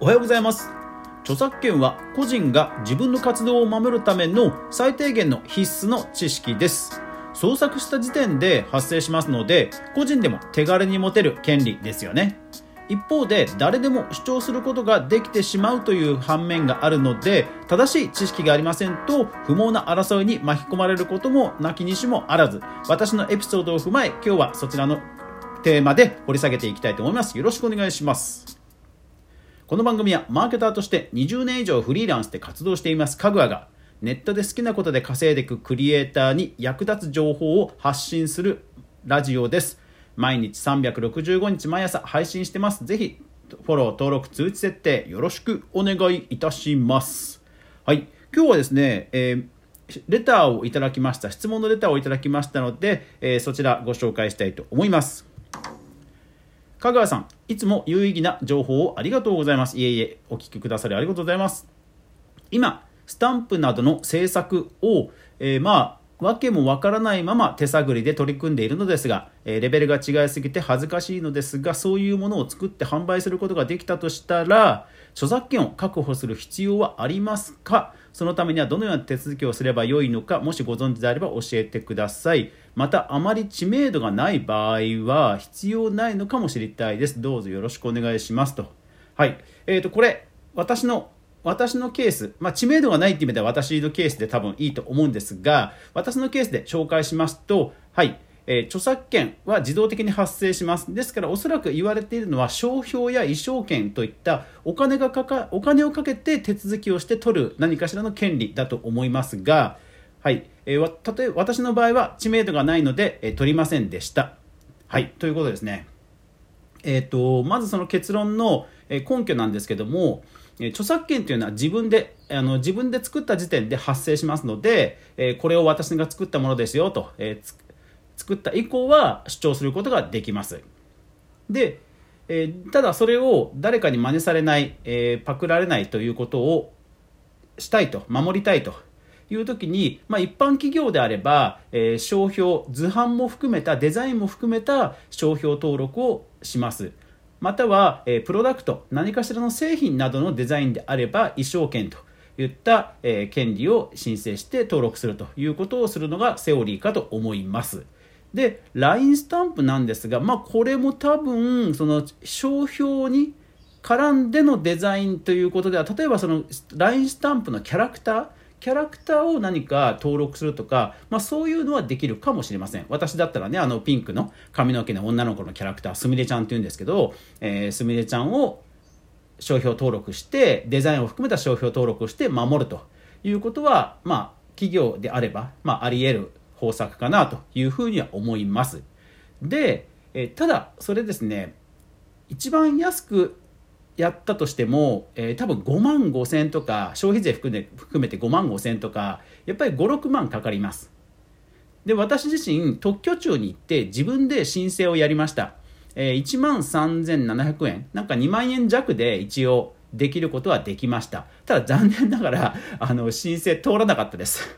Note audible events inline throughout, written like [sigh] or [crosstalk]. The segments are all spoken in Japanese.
おはようございます。著作権は個人が自分の活動を守るための最低限の必須の知識です。創作した時点で発生しますので個人でも手軽に持てる権利ですよね。一方で誰でも主張することができてしまうという反面があるので正しい知識がありませんと不毛な争いに巻き込まれることもなきにしもあらず。私のエピソードを踏まえ今日はそちらのテーマで掘り下げていきたいと思います。よろしくお願いします。この番組はマーケターとして20年以上フリーランスで活動していますかぐわがネットで好きなことで稼いでいくクリエイターに役立つ情報を発信するラジオです毎日365日毎朝配信してます。ぜひ、フォロー、登録、通知設定、よろしくお願いいたします。はい。今日はですね、えー、レターをいただきました。質問のレターをいただきましたので、えー、そちらご紹介したいと思います。香川さん、いつも有意義な情報をありがとうございます。いえいえ、お聞きくださりありがとうございます。今、スタンプなどの制作を、えー、まあ、わけもわからないまま手探りで取り組んでいるのですが、えレベルが違いすぎて恥ずかしいのですが、そういうものを作って販売することができたとしたら、著作権を確保する必要はありますか？そのためにはどのような手続きをすればよいのか、もしご存知であれば教えてください。また、あまり知名度がない場合は、必要ないのかも知りたいです。どうぞよろしくお願いしますと。はい。え、ー、と、これ、私の私のケース、まあ、知名度がないっていう意味では私のケースで多分いいと思うんですが、私のケースで紹介しますと、はい、えー、著作権は自動的に発生します。ですから、おそらく言われているのは、商標や衣装権といったお金がかか、お金をかけて手続きをして取る何かしらの権利だと思いますが、はい、えー、例えば私の場合は知名度がないので、えー、取りませんでした。はい、ということですね。えっ、ー、と、まずその結論の根拠なんですけども、著作権というのは自分であの自分で作った時点で発生しますので、えこれを私が作ったものですよと、え作った以降は主張することができます。で、えただそれを誰かに真似されない、えパクられないということをしたいと守りたいという時に、まあ、一般企業であれば、えー、商標図版も含めたデザインも含めた商標登録をします。または、えプロダクト何かしらの製品などのデザインであれば衣装権といった、え権利を申請して登録するということをするのがセオリーかと思います。で LINE スタンプなんですが、まあ、これも多分その商標に絡んでのデザインということでは例えばその LINE スタンプのキャラクターキャラクターを何か登録するとか、まあ、そういうのはできるかもしれません。私だったらね、あのピンクの髪の毛の女の子のキャラクター、すみれちゃんって言うんですけど、え、すみれちゃんを商標登録して、デザインを含めた商標登録をして守るということは、まあ、企業であれば、まあ、あり得る方策かなというふうには思います。で、え、ただ、それですね、一番安くやったとしても、えー、多分5万5千とか消費税含め含めて5万5千とかやっぱり56万かかります。で私自身特許庁に行って自分で申請をやりました、えー、1万3700円。なんか2万円弱で一応できることはできました。ただ残念ながら [laughs] あの申請通らなかったです。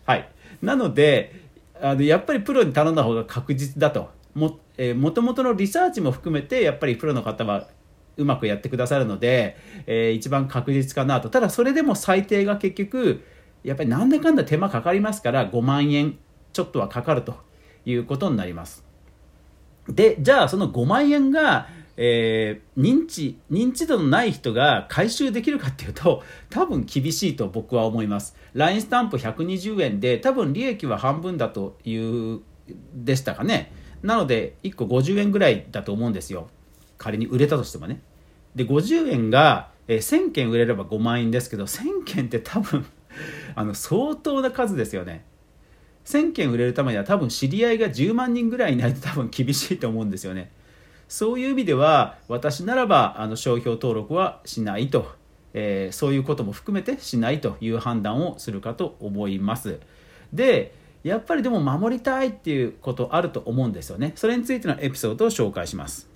[laughs] はい。なのであのやっぱりプロに頼んだ方が確実だと。もえー、元々のリサーチも含めてやっぱりプロの方はうまくやってくださるので、えー、一番確実かなと。ただそれでも最低が結局やっぱりなんだかんだ手間かかりますから5万円ちょっとはかかると。いうことになります。でじゃあその5万円がえー、認知認知度のない人が回収できるかっていうと多分厳しいと僕は思います。LINE スタンプ120円で多分利益は半分だというでしたかね。なので1個50円ぐらいだと思うんですよ。仮に売れたとしてもね。で50円が、えー、1000件売れれば5万円ですけど1000件って多分 [laughs] あの相当な数ですよね。1000件売れるためには多分知り合いが10万人ぐらいいないと多分厳しいと思うんですよね。そういう意味では私ならばあの商標登録はしないと、えー、そういうことも含めてしないという判断をするかと思います。でやっぱりでも守りたいっていうことあると思うんですよね。それについてのエピソードを紹介します。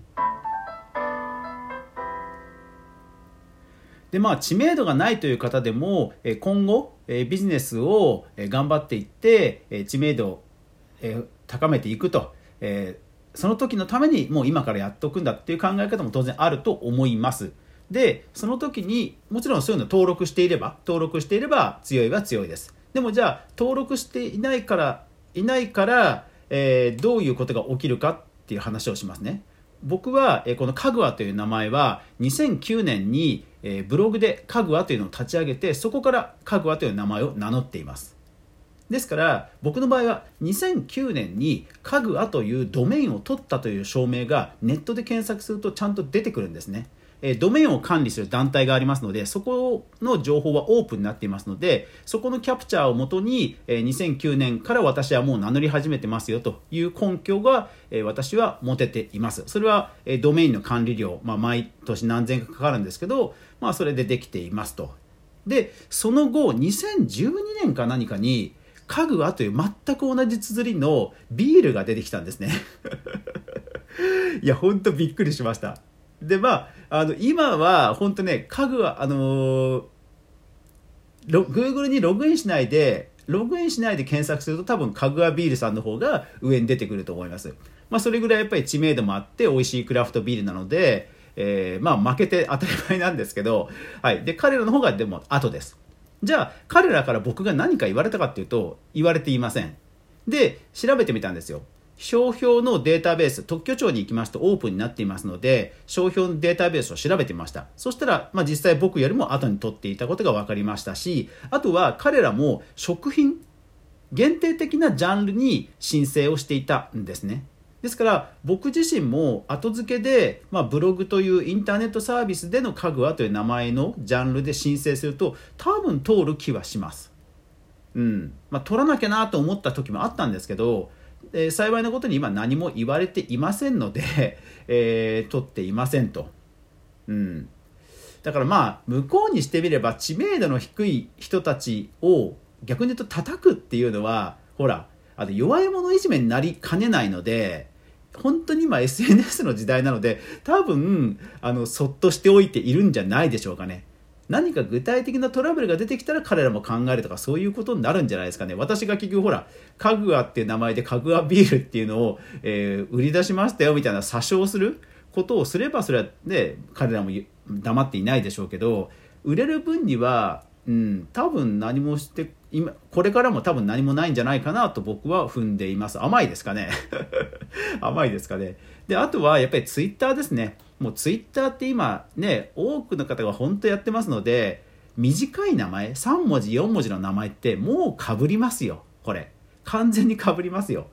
でまあ知名度がないという方でも今後ビジネスを頑張っていって知名度を高めていくとその時のためにもう今からやっとくんだっていう考え方も当然あると思います。でその時にもちろんそういうの登録していれば登録していれば強いは強いです。でもじゃあ登録していないからいないから、えー、どういうことが起きるかっていう話をしますね。僕は、えー、このかぐわという名前は2009年に、えー、ブログでかぐわというのを立ち上げてそこからかぐわという名前を名乗っています。ですから僕の場合は2009年にかぐわというドメインを取ったという証明がネットで検索するとちゃんと出てくるんですね。えドメインを管理する団体がありますので、そこの情報はオープンになっていますので、そこのキャプチャーをもとに、え2009年から私はもう名乗り始めてますよという根拠が、え私は持てています。それは、えドメインの管理料、まあ、毎年何千かかかるんですけど、まあ、それでできていますと。で、その後、2012年か何かに、家具はという全く同じ綴りのビールが出てきたんですね [laughs] いや、ほんとびっくりしました。で、まあ、あの、今は、本当ね、家具は、あのー、Google にログインしないで、ログインしないで検索すると多分かぐわビールさんの方が上に出てくると思います。まあそれぐらいやっぱり知名度もあって美味しいクラフトビールなので、えー、まあ負けて当たり前なんですけど、はい。で、彼らの方がでも後です。じゃあ彼らから僕が何か言われたかっていうと言われていません。で、調べてみたんですよ。商標のデータベース、特許庁に行きますとオープンになっていますので、商標のデータベースを調べてました。そしたら、まあ、実際僕よりも後に取っていたことが分かりましたし、あとは彼らも食品、限定的なジャンルに申請をしていたんですね。ですから僕自身も後付けで、まあ、ブログというインターネットサービスでの家具はという名前のジャンルで申請すると多分通る気はします。うんまあ、取らなきゃなと思った時もあったんですけどえー、幸いなことに今何も言われていませんので、[laughs] えー、取っていませんと。うん。だからまあ、向こうにしてみれば知名度の低い人たちを逆に言うと叩くっていうのは、ほら、あの弱い者いじめになりかねないので、本当に今 [laughs] SNS の時代なので、多分、あの、そっとしておいているんじゃないでしょうかね。何か具体的なトラブルが出てきたら彼らも考えるとかそういうことになるんじゃないですかね。私が結局ほら、かぐわっていう名前でかぐわビールっていうのを、えー、売り出しましたよみたいな詐称することをすればそれはね、彼らも黙っていないでしょうけど、売れる分には、うん、多分何もして今これからも多分何もないんじゃないかなと僕は踏んでいます。甘いですかね。[laughs] 甘いですかね。であとはやっぱりツイッターですね。もうツイッターって今ね、多くの方が本当やってますので、短い名前、3文字、4文字の名前ってもうかぶりますよ、これ。完全にかぶりますよ。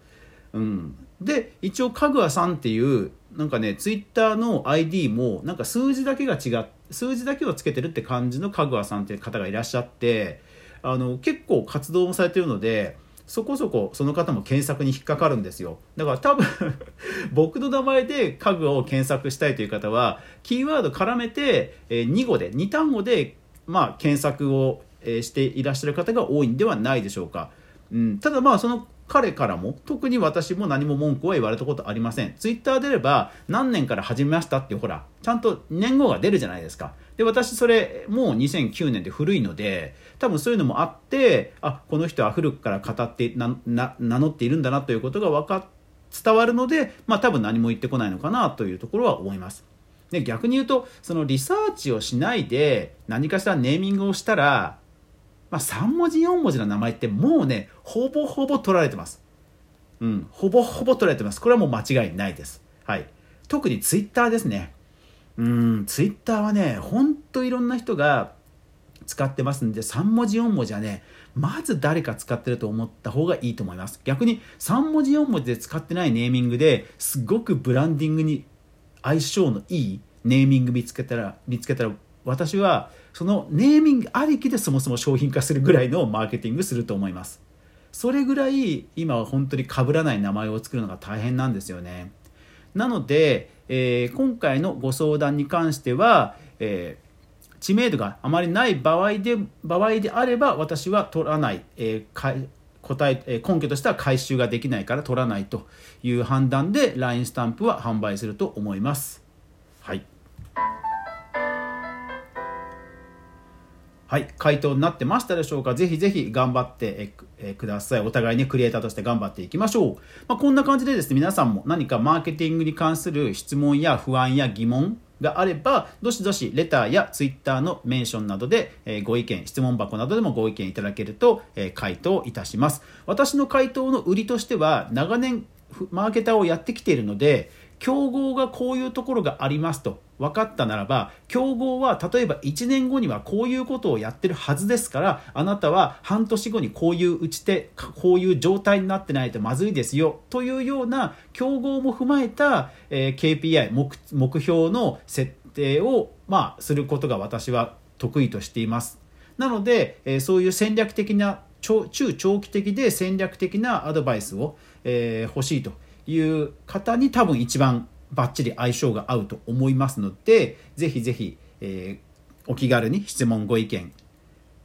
うん。で、一応、かぐわさんっていう、なんかね、ツイッターの ID も、なんか数字だけが違う、数字だけをつけてるって感じのかぐわさんっていう方がいらっしゃって、あの、結構活動もされてるので、そこそこその方も検索に引っかかるんですよ。だから多分 [laughs] 僕の名前で家具を検索したいという方は、キーワード絡めて、え2語で、2単語で、まあ、検索を、えしていらっしゃる方が多いんではないでしょうか。うん、ただまあ、その彼からも特に私も何も文句は言われたことありません。ツイッター出れば何年から始めましたってほら、ちゃんと年号が出るじゃないですか。で、私それもう2009年で古いので、多分そういうのもあって、あ、この人は古くから語ってなな名乗っているんだなということが分か伝わるので、まあ多分何も言ってこないのかなというところは思います。で逆に言うと、そのリサーチをしないで何かしらネーミングをしたら、まあ、3文字4文字の名前ってもうねほぼほぼ取られてます。うんほぼほぼ取られてます。これはもう間違いないです。はい。特にツイッターですね。うんツイッターはねほんといろんな人が使ってますんで3文字4文字はねまず誰か使ってると思った方がいいと思います。逆に3文字4文字で使ってないネーミングですごくブランディングに相性のいいネーミング見つけたら見つけたら私はそのネーミングありきでそもそも商品化するぐらいのマーケティングすると思います。それぐらい今は本当に被らない名前を作るのが大変なんですよね。なので、えー、今回のご相談に関しては、えー、知名度があまりない場合で場合であれば私は取らない、えー、答ええ根拠としては回収ができないから取らないという判断で LINE スタンプは販売すると思います。はい。はい、回答になってましたでしょうか？ぜひぜひ頑張ってください。お互いにクリエイターとして頑張っていきましょう。まあ、こんな感じでですね、皆さんも何かマーケティングに関する質問や不安や疑問があれば、どしどしレターやツイッターのメンションなどで、えご意見、質問箱などでもご意見いただけると、え回答いたします。私の回答の売りとしては、長年マーケターをやってきているので、競合がこういうところがありますと分かったならば競合は例えば1年後にはこういうことをやってるはずですからあなたは半年後にこういう打ち手こういう状態になってないとまずいですよというような競合も踏まえた、えー、KPI 目標の設定を、まあ、することが私は得意としています。なので、えー、そういう戦略的な中長期的で戦略的なアドバイスを、えー、欲しいという方に多分一番バッチリ相性が合うと思いますのでぜひぜひ、えー、お気軽に質問ご意見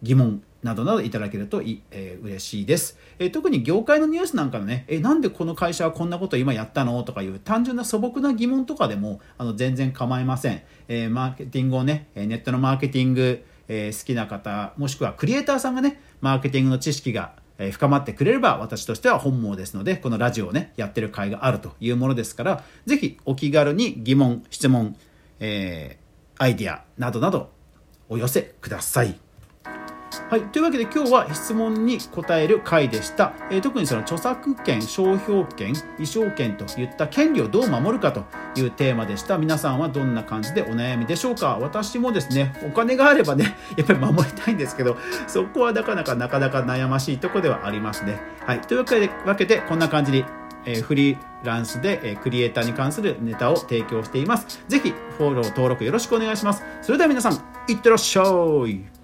疑問などなどいただけるとい、えー、嬉しいです、えー、特に業界のニュースなんかのね、えー、なんでこの会社はこんなこと今やったのとかいう単純な素朴な疑問とかでもあの全然構いません、えー、マーケティングをねネットのマーケティング、えー、好きな方もしくはクリエイターさんがねマーケティングの知識がえ深まってくれれば私としては本望ですので、このラジオをね、やってる会があるというものですから、ぜひお気軽に疑問、質問、えー、アイディアなどなどお寄せください。はい、というわけで今日は質問に答える回でした、えー、特にその著作権商標権衣装権といった権利をどう守るかというテーマでした皆さんはどんな感じでお悩みでしょうか私もですねお金があればね [laughs] やっぱり守りたいんですけどそこはなかなかなかなか悩ましいとこではありますねはいというわけでこんな感じにえー、フリーランスで、えー、クリエイターに関するネタを提供しています。ぜひフォロー登録よろしくお願いします。それでは皆さん、いってらっしゃい。